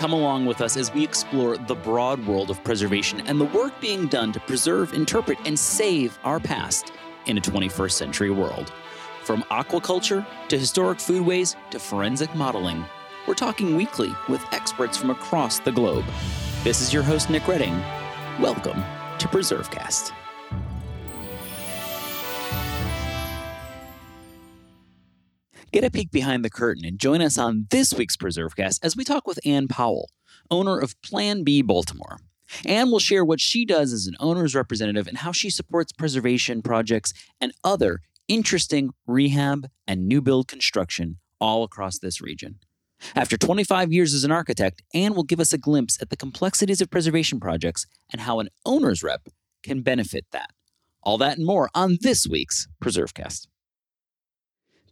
Come along with us as we explore the broad world of preservation and the work being done to preserve, interpret, and save our past in a 21st century world. From aquaculture to historic foodways to forensic modeling, we're talking weekly with experts from across the globe. This is your host, Nick Redding. Welcome to PreserveCast. Get a peek behind the curtain and join us on this week's PreserveCast as we talk with Ann Powell, owner of Plan B Baltimore. Ann will share what she does as an owner's representative and how she supports preservation projects and other interesting rehab and new build construction all across this region. After 25 years as an architect, Ann will give us a glimpse at the complexities of preservation projects and how an owner's rep can benefit that. All that and more on this week's PreserveCast.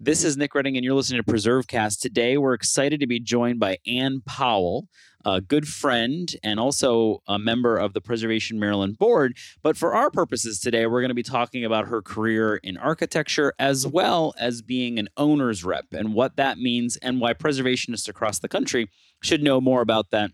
This is Nick Redding, and you're listening to PreserveCast. Today, we're excited to be joined by Ann Powell, a good friend and also a member of the Preservation Maryland Board. But for our purposes today, we're going to be talking about her career in architecture as well as being an owner's rep and what that means and why preservationists across the country should know more about that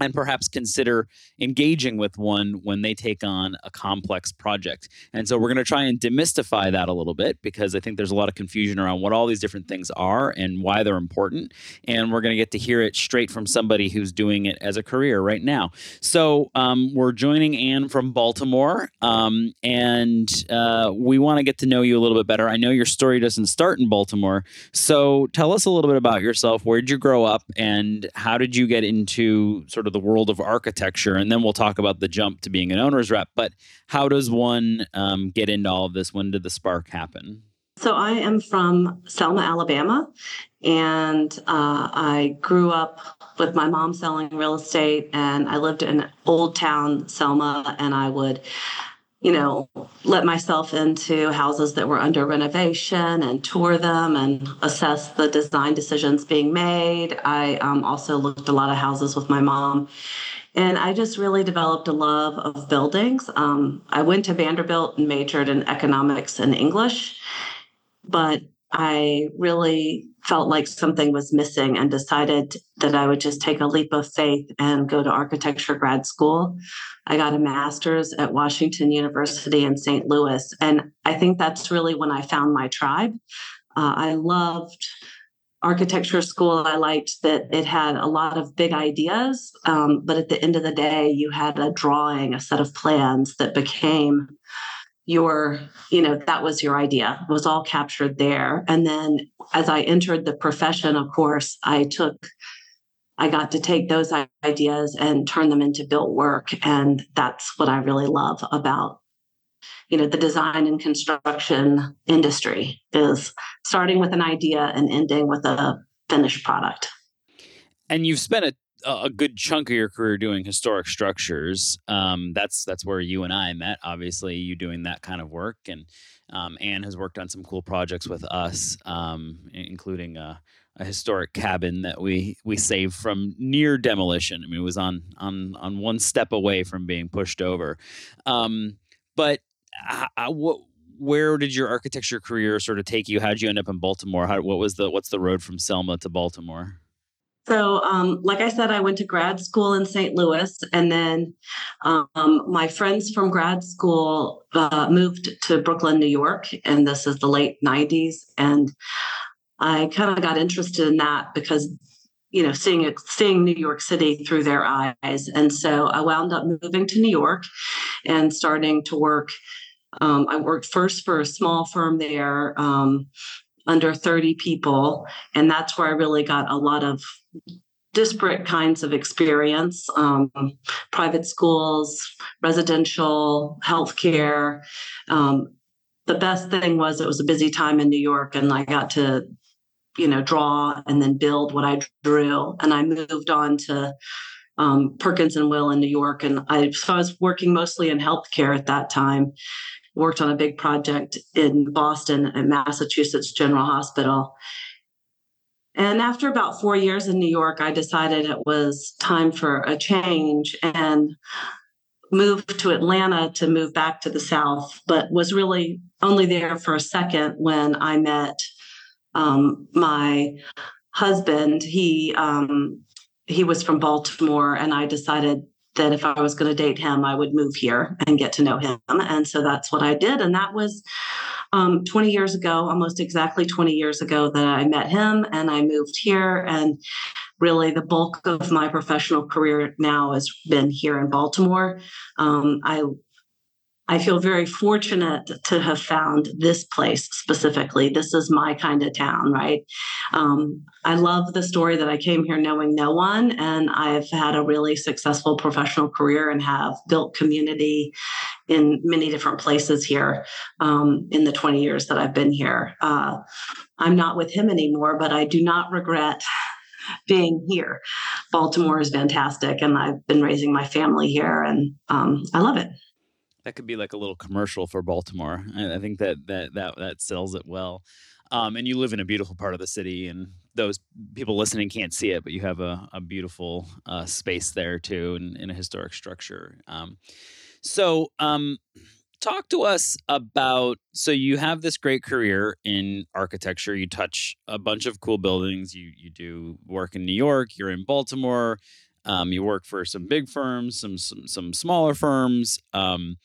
and perhaps consider engaging with one when they take on a complex project. And so we're going to try and demystify that a little bit because I think there's a lot of confusion around what all these different things are and why they're important. And we're going to get to hear it straight from somebody who's doing it as a career right now. So um, we're joining Ann from Baltimore, um, and uh, we want to get to know you a little bit better. I know your story doesn't start in Baltimore. So tell us a little bit about yourself. Where did you grow up, and how did you get into sort of the world of architecture, and then we'll talk about the jump to being an owner's rep. But how does one um, get into all of this? When did the spark happen? So I am from Selma, Alabama, and uh, I grew up with my mom selling real estate, and I lived in Old Town Selma, and I would you know, let myself into houses that were under renovation and tour them and assess the design decisions being made. I um, also looked a lot of houses with my mom. And I just really developed a love of buildings. Um, I went to Vanderbilt and majored in economics and English, but I really felt like something was missing and decided that I would just take a leap of faith and go to architecture grad school. I got a master's at Washington University in St. Louis. And I think that's really when I found my tribe. Uh, I loved architecture school. I liked that it had a lot of big ideas, um, but at the end of the day, you had a drawing, a set of plans that became your you know that was your idea. It was all captured there. And then as i entered the profession of course i took i got to take those ideas and turn them into built work. And that's what i really love about you know the design and construction industry is starting with an idea and ending with a finished product. And you've spent a a good chunk of your career doing historic structures. Um, that's that's where you and I met. Obviously, you doing that kind of work, and um, Ann has worked on some cool projects with us, um, including a, a, historic cabin that we we saved from near demolition. I mean, it was on on on one step away from being pushed over. Um, but I, I, what where did your architecture career sort of take you? How did you end up in Baltimore? How, what was the what's the road from Selma to Baltimore? So, um, like I said, I went to grad school in St. Louis, and then um, my friends from grad school uh, moved to Brooklyn, New York, and this is the late 90s. And I kind of got interested in that because, you know, seeing seeing New York City through their eyes. And so I wound up moving to New York and starting to work. Um, I worked first for a small firm there um, under 30 people. And that's where I really got a lot of disparate kinds of experience um, private schools, residential, healthcare. Um, the best thing was it was a busy time in New York, and I got to, you know, draw and then build what I drew. And I moved on to um, Perkins and Will in New York, and I, so I was working mostly in healthcare at that time worked on a big project in Boston at Massachusetts General Hospital. And after about four years in New York, I decided it was time for a change and moved to Atlanta to move back to the South, but was really only there for a second when I met um, my husband. He um, he was from Baltimore, and I decided that if I was going to date him, I would move here and get to know him. And so that's what I did. And that was um, 20 years ago, almost exactly 20 years ago, that I met him and I moved here. And really, the bulk of my professional career now has been here in Baltimore. Um, I I feel very fortunate to have found this place specifically. This is my kind of town, right? Um, I love the story that I came here knowing no one, and I've had a really successful professional career and have built community in many different places here um, in the 20 years that I've been here. Uh, I'm not with him anymore, but I do not regret being here. Baltimore is fantastic, and I've been raising my family here, and um, I love it that could be like a little commercial for Baltimore. I, I think that that that that sells it well. Um, and you live in a beautiful part of the city, and those people listening can't see it, but you have a, a beautiful uh, space there too, in, in a historic structure. Um, so, um, talk to us about. So, you have this great career in architecture. You touch a bunch of cool buildings. You you do work in New York. You're in Baltimore. Um, you work for some big firms, some some, some smaller firms. Um,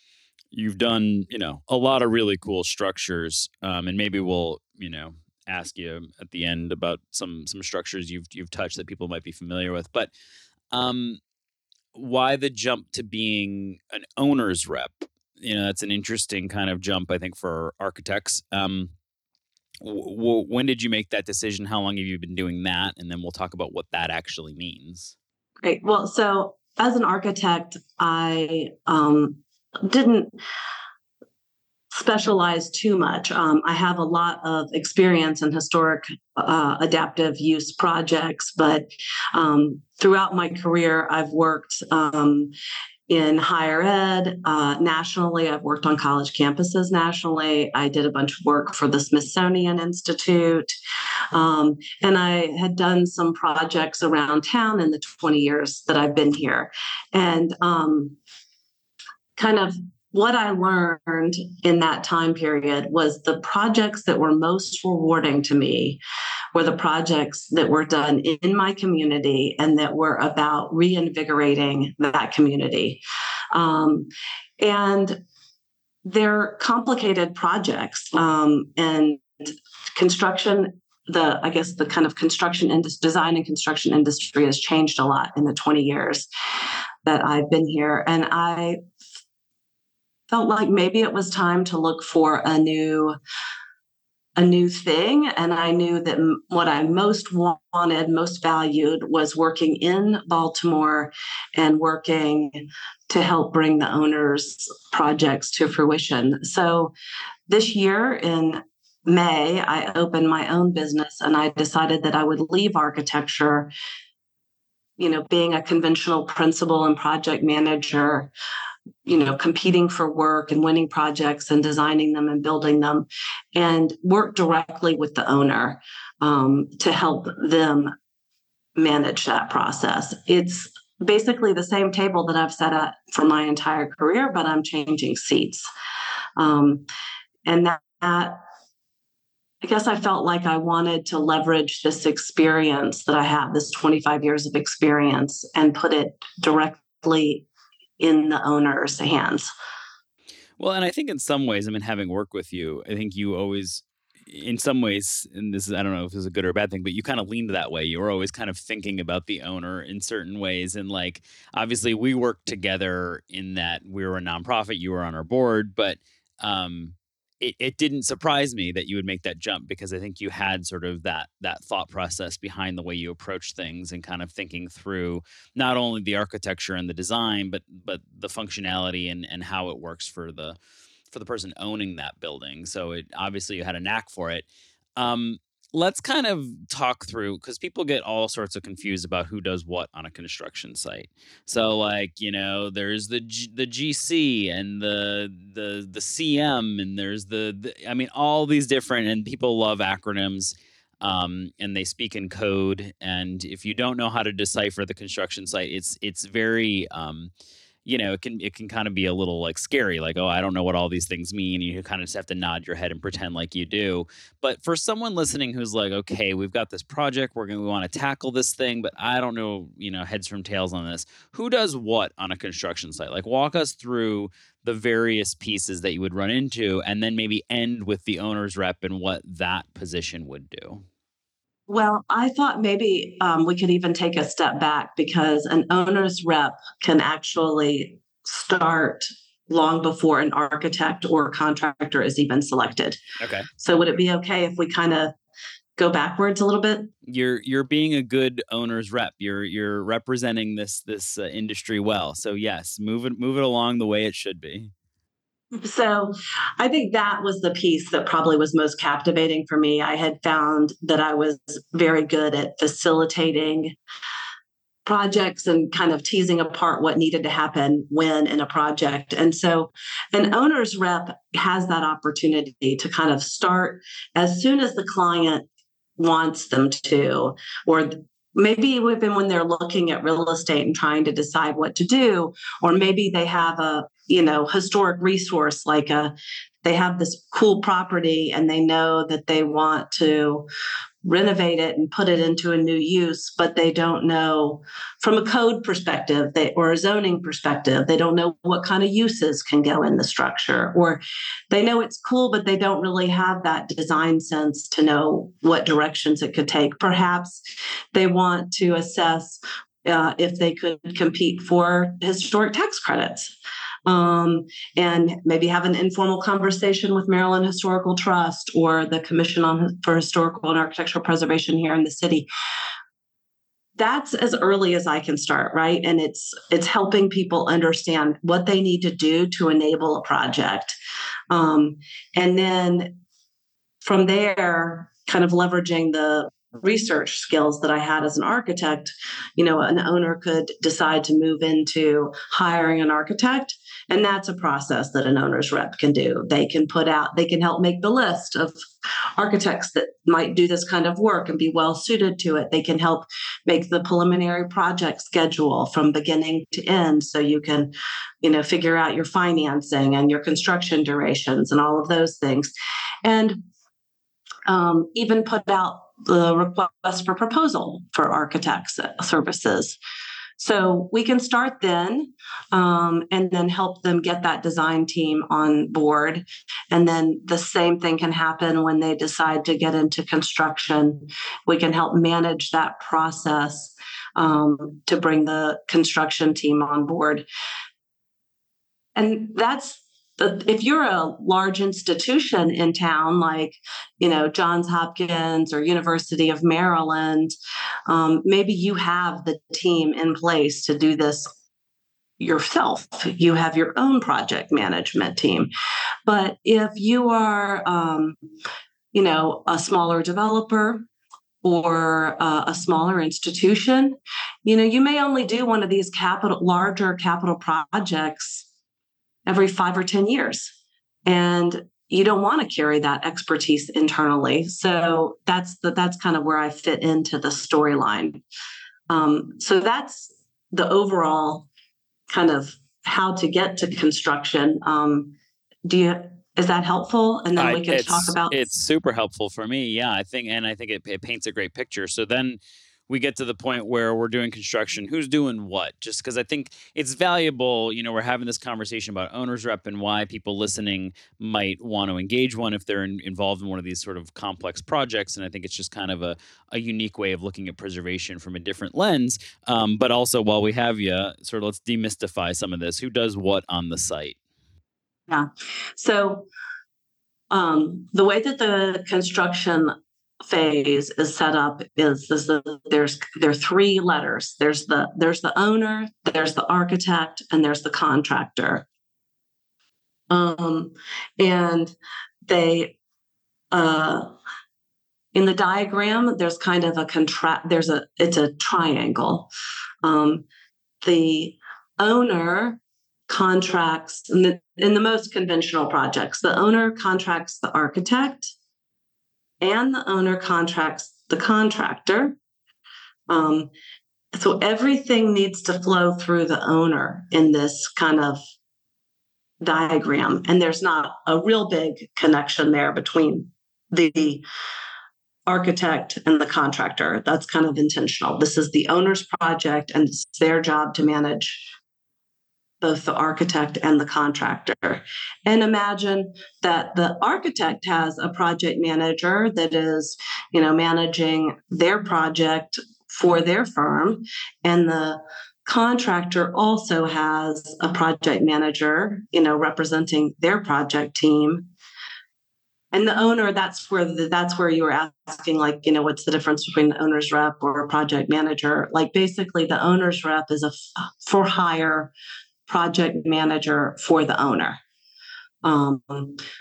you've done, you know, a lot of really cool structures, um, and maybe we'll, you know, ask you at the end about some some structures you've you've touched that people might be familiar with. But um, why the jump to being an owner's rep? You know, that's an interesting kind of jump, I think, for architects. Um, w- w- when did you make that decision? How long have you been doing that? And then we'll talk about what that actually means. Great. Well, so as an architect, I um, didn't specialize too much. Um, I have a lot of experience in historic uh, adaptive use projects, but um, throughout my career, I've worked um, in higher ed uh, nationally. I've worked on college campuses nationally. I did a bunch of work for the Smithsonian Institute. Um, and I had done some projects around town in the 20 years that I've been here. And um, kind of what I learned in that time period was the projects that were most rewarding to me were the projects that were done in my community and that were about reinvigorating that community. Um, and they're complicated projects um, and construction the i guess the kind of construction and design and construction industry has changed a lot in the 20 years that i've been here and i felt like maybe it was time to look for a new a new thing and i knew that what i most wanted most valued was working in baltimore and working to help bring the owners projects to fruition. So this year in may i opened my own business and i decided that i would leave architecture you know being a conventional principal and project manager you know competing for work and winning projects and designing them and building them and work directly with the owner um, to help them manage that process. It's basically the same table that i've sat at for my entire career but i'm changing seats. Um, and that, that I guess I felt like I wanted to leverage this experience that I have, this 25 years of experience, and put it directly in the owner's hands. Well, and I think in some ways, I mean, having worked with you, I think you always, in some ways, and this is, I don't know if this is a good or a bad thing, but you kind of leaned that way. You were always kind of thinking about the owner in certain ways. And like, obviously, we worked together in that we were a nonprofit, you were on our board, but, um, it, it didn't surprise me that you would make that jump because I think you had sort of that that thought process behind the way you approach things and kind of thinking through not only the architecture and the design, but but the functionality and and how it works for the for the person owning that building. So it obviously you had a knack for it. Um, let's kind of talk through because people get all sorts of confused about who does what on a construction site. So like you know, there's the G- the GC and the the the CM and there's the, the I mean all these different and people love acronyms. Um, and they speak in code. And if you don't know how to decipher the construction site, it's it's very um, you know, it can it can kind of be a little like scary, like, oh, I don't know what all these things mean. You kind of just have to nod your head and pretend like you do. But for someone listening who's like, okay, we've got this project, we're gonna we want to tackle this thing, but I don't know, you know, heads from tails on this. Who does what on a construction site? Like walk us through the various pieces that you would run into and then maybe end with the owner's rep and what that position would do. Well, I thought maybe um, we could even take a step back because an owner's rep can actually start long before an architect or contractor is even selected. Okay. So would it be okay if we kind of go backwards a little bit? You're you're being a good owner's rep. You're you're representing this this uh, industry well. So yes, move it move it along the way it should be. So I think that was the piece that probably was most captivating for me. I had found that I was very good at facilitating projects and kind of teasing apart what needed to happen when in a project. And so an owner's rep has that opportunity to kind of start as soon as the client wants them to, or maybe even when they're looking at real estate and trying to decide what to do, or maybe they have a you know historic resource like a they have this cool property and they know that they want to renovate it and put it into a new use but they don't know from a code perspective they, or a zoning perspective they don't know what kind of uses can go in the structure. Or they know it's cool but they don't really have that design sense to know what directions it could take. Perhaps they want to assess uh, if they could compete for historic tax credits um, and maybe have an informal conversation with Maryland Historical Trust or the Commission on for Historical and Architectural Preservation here in the city. That's as early as I can start, right? And it's it's helping people understand what they need to do to enable a project, um, and then from there, kind of leveraging the research skills that I had as an architect, you know, an owner could decide to move into hiring an architect and that's a process that an owner's rep can do. They can put out, they can help make the list of architects that might do this kind of work and be well suited to it. They can help make the preliminary project schedule from beginning to end so you can, you know, figure out your financing and your construction durations and all of those things. And um, even put out the request for proposal for architects services. So we can start then um, and then help them get that design team on board. And then the same thing can happen when they decide to get into construction. We can help manage that process um, to bring the construction team on board. And that's if you're a large institution in town like you know johns hopkins or university of maryland um, maybe you have the team in place to do this yourself. You have your own project management team. But if you are um, you know a smaller developer or uh, a smaller institution you know you may only do one of these capital larger capital projects every five or 10 years. And you don't want to carry that expertise internally. So that's the, that's kind of where I fit into the storyline. Um, so that's the overall kind of how to get to construction. Um, do you is that helpful? And then we can talk about. It's super helpful for me. Yeah, I think, and I think it, it paints a great picture. So then we get to the point where we're doing construction who's doing what? Just because i think it's valuable you know we're having this conversation about owners rep and why people listening might want to engage one if they're in, involved in one of these sort of complex projects and i think it's just kind of a, a unique way of looking at preservation from a different lens um, but also while we have you sort of let's demystify some of this. Who does what on the site? Yeah. So um, the way that the construction phase is set up is, is the, there's there are three letters. There's the there's the owner there's the architect and there's the contractor. Um and they uh in the diagram there's kind of a contract there's a it's a triangle. Um the owner contracts in the, in the most conventional projects the owner contracts the architect and the owner contracts the contractor. Um, so everything needs to flow through the owner in this kind of diagram. And there's not a real big connection there between the architect and the contractor. That's kind of intentional. This is the owner's project, and it's their job to manage both the architect and the contractor. And imagine that the architect has a project manager that is, you know, managing their project for their firm, and the contractor also has a project manager, you know, representing their project team and the owner that's where the, that's where you were asking like you know what's the difference between the owner's rep or a project manager like basically the owner's rep is a for hire project manager for the owner. Um,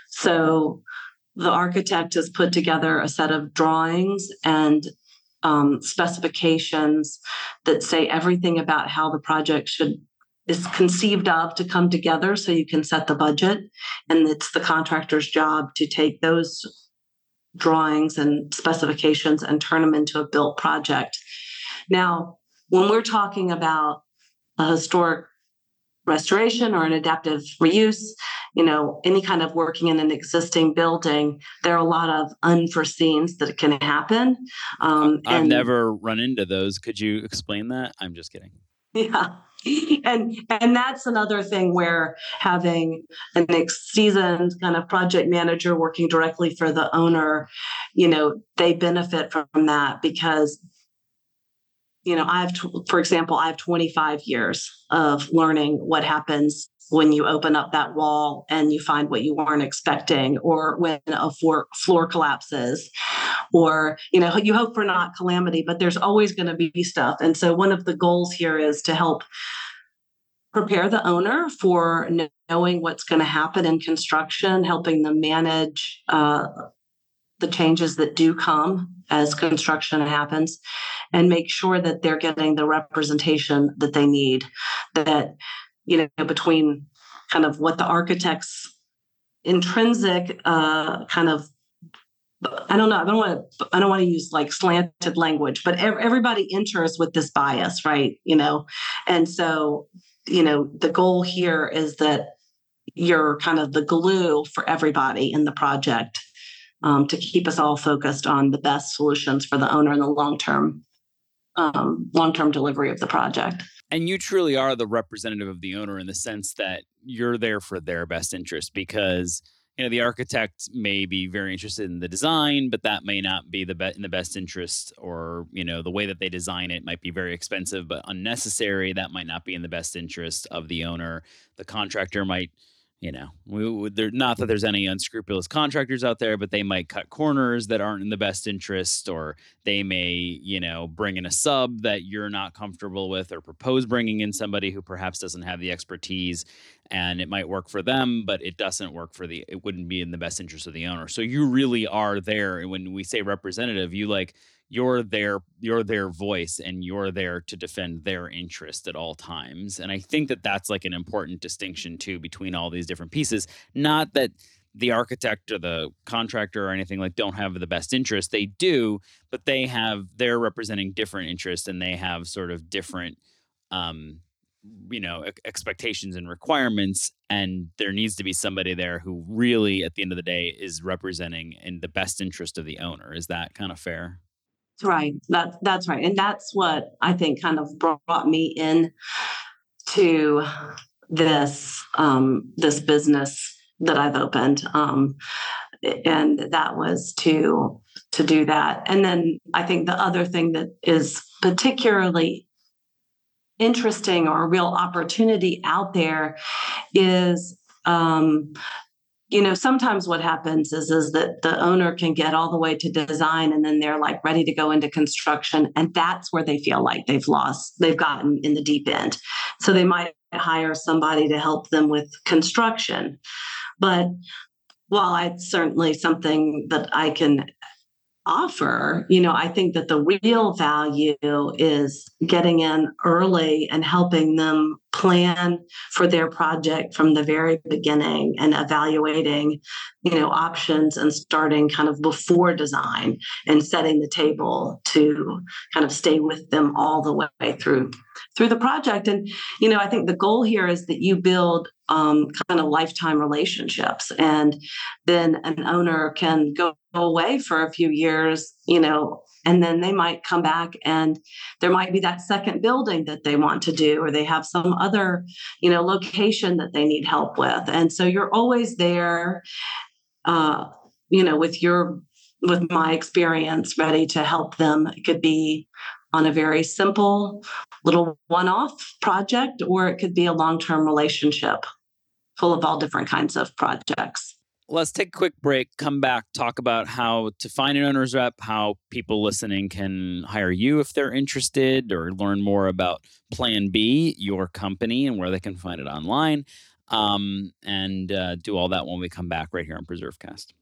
so the architect has put together a set of drawings and um, specifications that say everything about how the project should is conceived of to come together so you can set the budget. And it's the contractor's job to take those drawings and specifications and turn them into a built project. Now when we're talking about a historic restoration or an adaptive reuse you know any kind of working in an existing building there are a lot of unforeseens that can happen um, i've and, never run into those. Could you explain that? I'm just kidding. Yeah. And and that's another thing where having an seasoned kind of project manager working directly for the owner you know they benefit from that because you know i've for example i have 25 years of learning what happens when you open up that wall and you find what you weren't expecting or when a floor, floor collapses or you know you hope for not calamity but there's always going to be stuff. And so one of the goals here is to help prepare the owner for knowing what's going to happen in construction helping them manage uh, the changes that do come as construction happens and make sure that they're getting the representation that they need that you know between kind of what the architect's intrinsic uh, kind of I don't know. I don't want to. I don't want to use like slanted language, but everybody enters with this bias, right? You know, and so you know the goal here is that you're kind of the glue for everybody in the project um, to keep us all focused on the best solutions for the owner in the long term, um, long term delivery of the project. And you truly are the representative of the owner in the sense that you're there for their best interest because you know the architect may be very interested in the design but that may not be the be- in the best interest or you know the way that they design it might be very expensive but unnecessary that might not be in the best interest of the owner the contractor might you know, we, they're not that mm-hmm. there's any unscrupulous contractors out there, but they might cut corners that aren't in the best interest, or they may, you know, bring in a sub that you're not comfortable with, or propose bringing in somebody who perhaps doesn't have the expertise, and it might work for them, but it doesn't work for the, it wouldn't be in the best interest of the owner. So you really are there, and when we say representative, you like you're their you're their voice and you're there to defend their interest at all times. And i think that that's like an important distinction too between all these different pieces. Not that the architect or the contractor or anything like don't have the best interest. They do but they have they're representing different interests and they have sort of different um you know expectations and requirements. And there needs to be somebody there who really at the end of the day is representing in the best interest of the owner. Is that kind of fair right. That that's right, and that's what I think kind of brought me in to this um, this business that I've opened, um, and that was to to do that. And then I think the other thing that is particularly interesting or a real opportunity out there is um, you know sometimes what happens is is that the owner can get all the way to design and then they're like ready to go into construction and that's where they feel like they've lost they've gotten in the deep end. So they might hire somebody to help them with construction. But while it's certainly something that i can offer, you know, I think that the real value is getting in early and helping them plan for their project from the very beginning and evaluating, you know, options and starting kind of before design and setting the table to kind of stay with them all the way through through the project. And, you know, I think the goal here is that you build um, kind of lifetime relationships. And then an owner can go away for a few years, you know, and then they might come back and there might be that second building that they want to do, or they have some other, you know, location that they need help with. And so you're always there, uh, you know, with your with my experience ready to help them. It could be on a very simple little one off project, or it could be a long term relationship full of all different kinds of projects. Let's take a quick break, come back, talk about how to find an owner's rep, how people listening can hire you if they're interested, or learn more about Plan B, your company, and where they can find it online. Um, and uh, do all that when we come back right here on PreserveCast.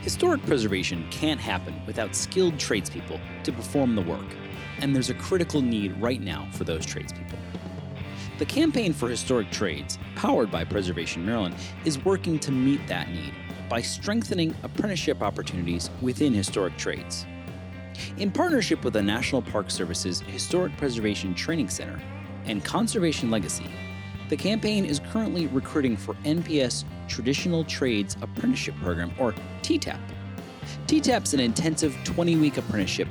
Historic preservation can't happen without skilled tradespeople to perform the work and there's a critical need right now for those tradespeople. The Campaign for Historic Trades, powered by Preservation Maryland, is working to meet that need by strengthening apprenticeship opportunities within historic trades. In partnership with the National Park Service's Historic Preservation Training Center and Conservation Legacy, the campaign is currently recruiting for NPS Traditional Trades Apprenticeship Program, or TTAP. Is an intensive 20 week apprenticeship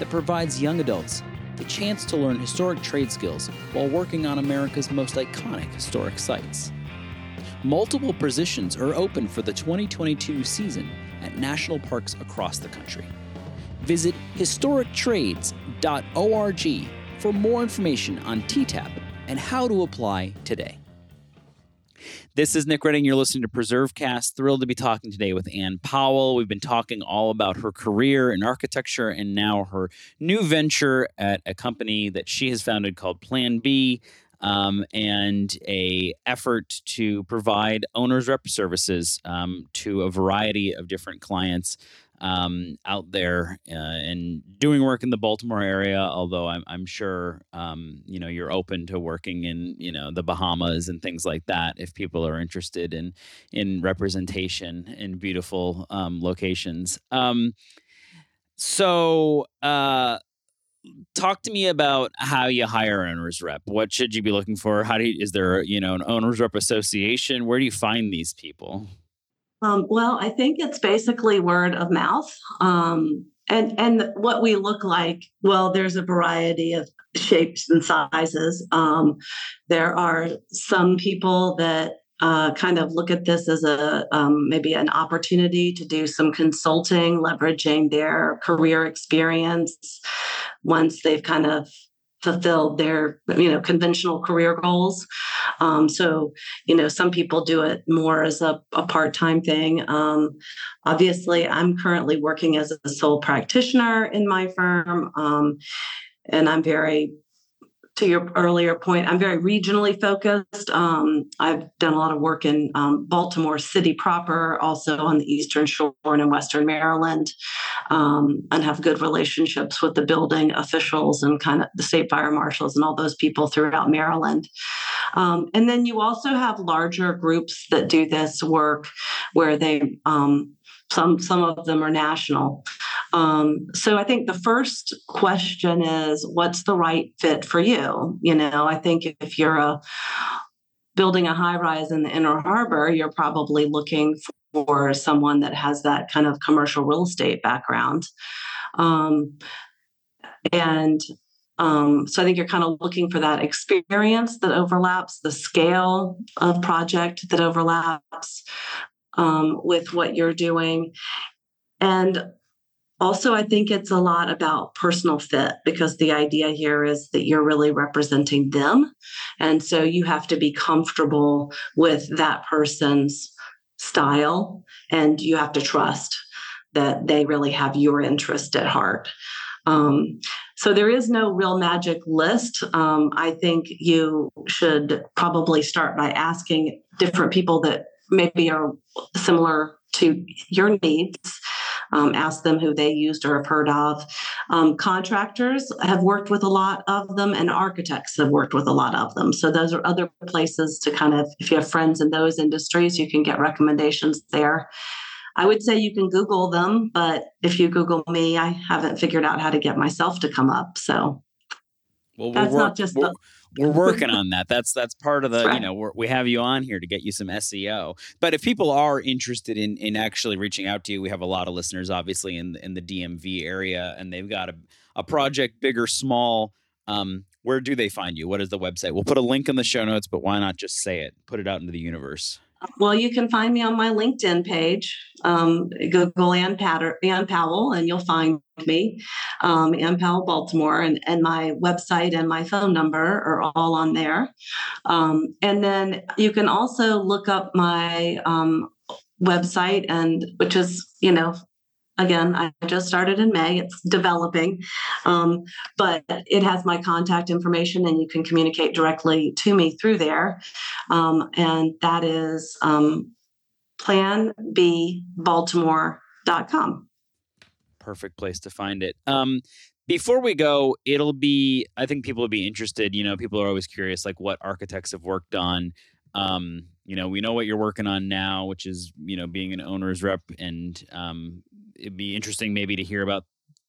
that provides young adults the chance to learn historic trade skills while working on America's most iconic historic sites. Multiple positions are open for the 2022 season at national parks across the country. Visit historictrades.org for more information on TTAP and how to apply today. This is Nick Redding. You're listening to PreserveCast. Thrilled to be talking today with Ann Powell. We've been talking all about her career in architecture and now her new venture at a company that she has founded called Plan B. Um, and a effort to provide owners rep services um, to a variety of different clients um, out there uh, and doing work in the Baltimore area. Although I'm, I'm sure um, you know you're open to working in you know the Bahamas and things like that if people are interested in in representation in beautiful um, locations. Um, so. Uh, talk to me about how you hire owners rep what should you be looking for how do you, is there you know an owners rep association where do you find these people um, well, I think it's basically word of mouth. Um, and and what we look like, well, there's a variety of shapes and sizes. Um, there are some people that uh, kind of look at this as a um, maybe an opportunity to do some consulting, leveraging their career experience once they've kind of fulfilled their you know conventional career goals. Um, so you know some people do it more as a, a part-time thing. Um, obviously i'm currently working as a sole practitioner in my firm um, and i'm very to your earlier point, I'm very regionally focused. Um, I've done a lot of work in um, Baltimore City proper, also on the Eastern Shore and in Western Maryland, um, and have good relationships with the building officials and kind of the state fire marshals and all those people throughout Maryland. Um, and then you also have larger groups that do this work where they um, some some of them are national. Um, so I think the first question is, what's the right fit for you? You know, I think if you're a building a high rise in the inner harbor, you're probably looking for someone that has that kind of commercial real estate background. Um, and um, so I think you're kind of looking for that experience that overlaps, the scale of project that overlaps um, with what you're doing. And also, I think it's a lot about personal fit because the idea here is that you're really representing them. And so you have to be comfortable with that person's style and you have to trust that they really have your interest at heart. Um, so there is no real magic list. Um, I think you should probably start by asking different people that maybe are similar to your needs um, ask them who they used or have heard of. Um, contractors have worked with a lot of them, and architects have worked with a lot of them. So those are other places to kind of, if you have friends in those industries, you can get recommendations there. I would say you can Google them, but if you Google me, I haven't figured out how to get myself to come up. So well, that's not just the we're working on that. That's that's part of the right. you know we have you on here to get you some SEO. But if people are interested in in actually reaching out to you, we have a lot of listeners obviously in in the DMV area, and they've got a a project, big or small. Um, where do they find you? What is the website? We'll put a link in the show notes, but why not just say it? Put it out into the universe. Well, you can find me on my LinkedIn page. Um, Google Ann, Patter, Ann Powell, and you'll find me, um, Ann Powell, Baltimore, and, and my website and my phone number are all on there. Um, and then you can also look up my um, website, and which is you know again i just started in may it's developing um, but it has my contact information and you can communicate directly to me through there. Um, and that is um, planbbaltimore.com perfect place to find it. Um, before we go it'll be i think people will be interested you know people are always curious like what architects have worked on. Um, you know, we know what you're working on now, which is, you know, being an owner's rep. And um, it'd be interesting maybe to hear about,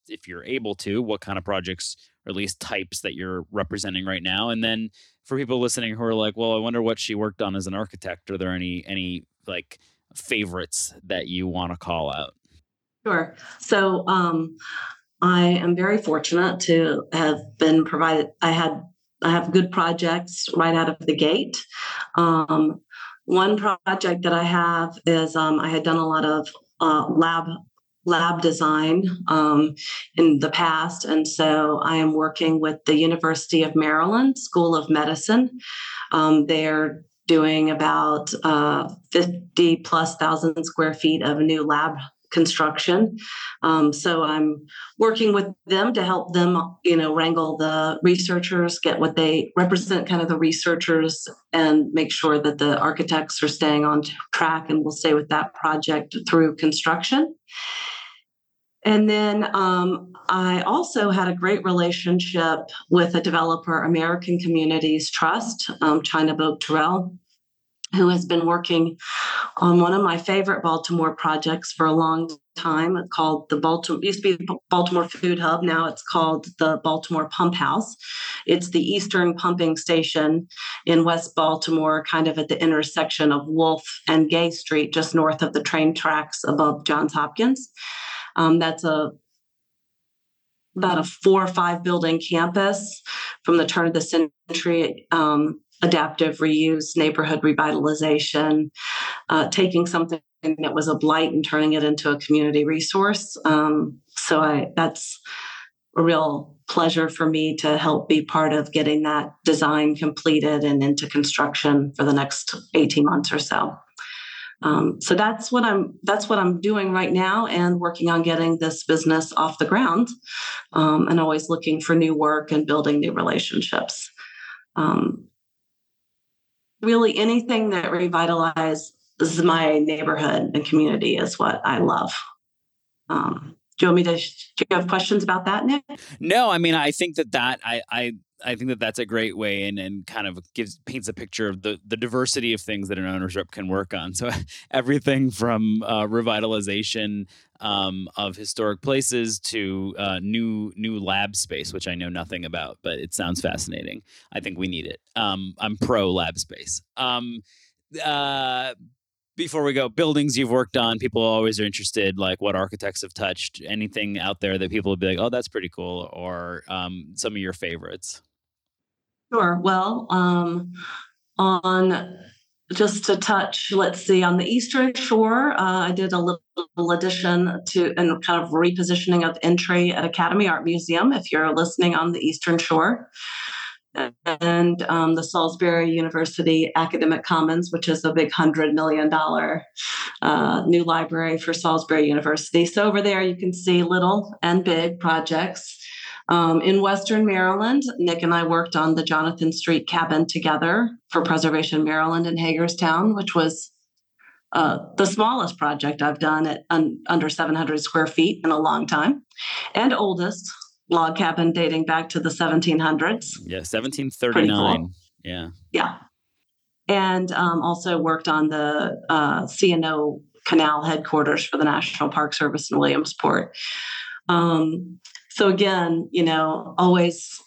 if you're able to, what kind of projects or at least types that you're representing right now. And then for people listening who are like, well, I wonder what she worked on as an architect. Are there any, any like favorites that you want to call out? Sure. So, um, I am very fortunate to have been provided. I had I have good projects right out of the gate. Um, one project that I have is um, I had done a lot of uh, lab lab design um, in the past, and so I am working with the University of Maryland School of Medicine. Um, they're doing about uh, 50 plus thousand square feet of new lab construction. Um, so I'm working with them to help them, you know, wrangle the researchers, get what they represent, kind of the researchers, and make sure that the architects are staying on track and will stay with that project through construction. And then um, I also had a great relationship with a developer, American Communities Trust, um, China Boat Terrell who has been working on one of my favorite Baltimore projects for a long time called the Baltimore used to be the Baltimore Food Hub now it's called the Baltimore Pump House. It's the eastern pumping station in West Baltimore kind of at the intersection of Wolfe and Gay Street just north of the train tracks above Johns Hopkins. Um, that's a about a four or five building campus from the turn of the century. Um, adaptive reuse, neighborhood revitalization, uh, taking something that was a blight and turning it into a community resource. Um, so I, that's a real pleasure for me to help be part of getting that design completed and into construction for the next 18 months or so. Um, so that's what I'm that's what I'm doing right now, and working on getting this business off the ground, um, and always looking for new work and building new relationships. Um, really anything that revitalizes my neighborhood and community is what I love. Um, do you want me to? Do you have questions about that, Nick? No, I mean, I think that that I I I think that that's a great way and and kind of gives paints a picture of the the diversity of things that an owner's rep can work on. So everything from uh, revitalization um, of historic places to uh, new new lab space, which I know nothing about, but it sounds fascinating. I think we need it. Um, I'm pro lab space. Um, uh, before we go, buildings you've worked on, people always are interested, like what architects have touched, anything out there that people would be like, oh, that's pretty cool, or um, some of your favorites. Sure. Well, um, on just to touch, let's see, on the Eastern Shore, uh, I did a little addition to and kind of repositioning of entry at Academy Art Museum. If you're listening on the Eastern Shore, and um, the Salisbury University Academic Commons, which is a big $100 million uh, new library for Salisbury University. So over there, you can see little and big projects. Um, in Western Maryland, Nick and I worked on the Jonathan Street cabin together for Preservation Maryland in Hagerstown, which was uh, the smallest project I've done at un, under 700 square feet in a long time, and oldest log cabin dating back to the 1700s. Yeah, 1739. Cool. Yeah. Yeah. And um, also worked on the uh, C&O Canal headquarters for the National Park Service in Williamsport. Um, so again, you know, always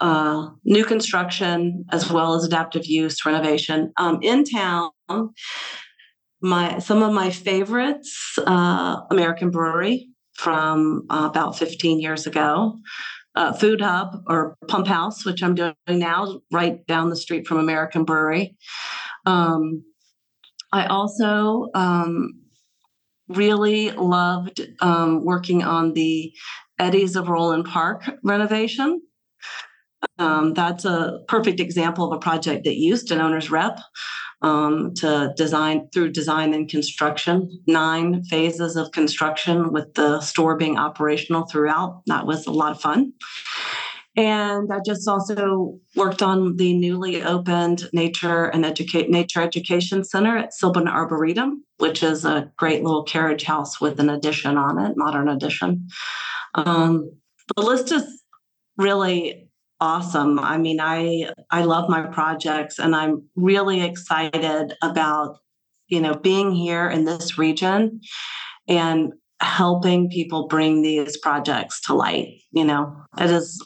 uh, new construction as well as adaptive use renovation. Um, in town, my some of my favorites, uh, American Brewery from uh, about 15 years ago. Uh, Food Hub or Pump House, which I'm doing now, right down the street from American Brewery. Um, I also um, really loved um, working on the Eddies of Roland Park renovation. Um, that's a perfect example of a project that used an owner's rep um, to design through design and construction, nine phases of construction with the store being operational throughout. That was a lot of fun. And I just also worked on the newly opened Nature and Educate Nature Education Center at Cylburn Arboretum, which is a great little carriage house with an addition on it, modern addition. Um, the list is really awesome. I mean, I I love my projects and I'm really excited about, you know, being here in this region and helping people bring these projects to light. You know, it is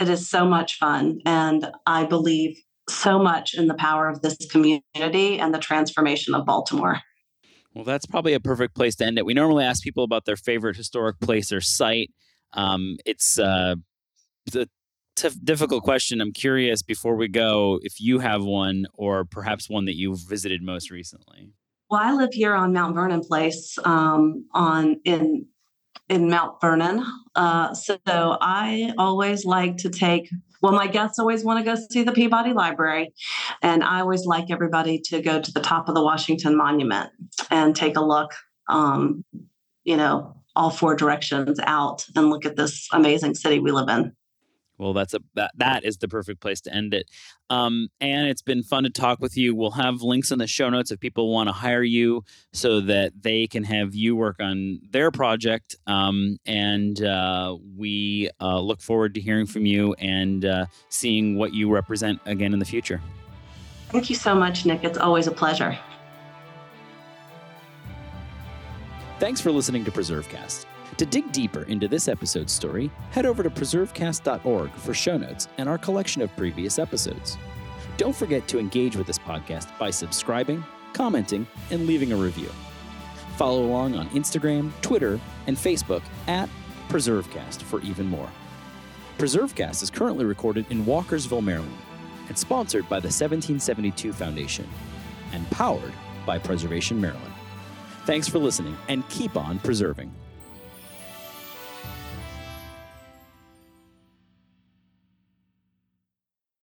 it is so much fun and I believe so much in the power of this community and the transformation of Baltimore. Well, that's probably a perfect place to end it. We normally ask people about their favorite historic place or site. Um, it's uh, difficult question. I'm curious before we go if you have one or perhaps one that you've visited most recently. Well, I live here on Mount Vernon Place um, on in in Mount Vernon. Uh, so I always like to take. Well, my guests always want to go see the Peabody Library, and I always like everybody to go to the top of the Washington Monument and take a look. Um, you know, all four directions out and look at this amazing city we live in. Well, that's a that that is the perfect place to end it. Um, and it's been fun to talk with you. We'll have links in the show notes if people want to hire you, so that they can have you work on their project. Um, and uh, we uh, look forward to hearing from you and uh, seeing what you represent again in the future. Thank you so much, Nick. It's always a pleasure. Thanks for listening to PreserveCast. To dig deeper into this episode's story, head over to preservecast.org for show notes and our collection of previous episodes. Don't forget to engage with this podcast by subscribing, commenting, and leaving a review. Follow along on Instagram, Twitter, and Facebook at PreserveCast for even more. PreserveCast is currently recorded in Walkersville, Maryland, and sponsored by the 1772 Foundation and powered by Preservation Maryland. Thanks for listening and keep on preserving.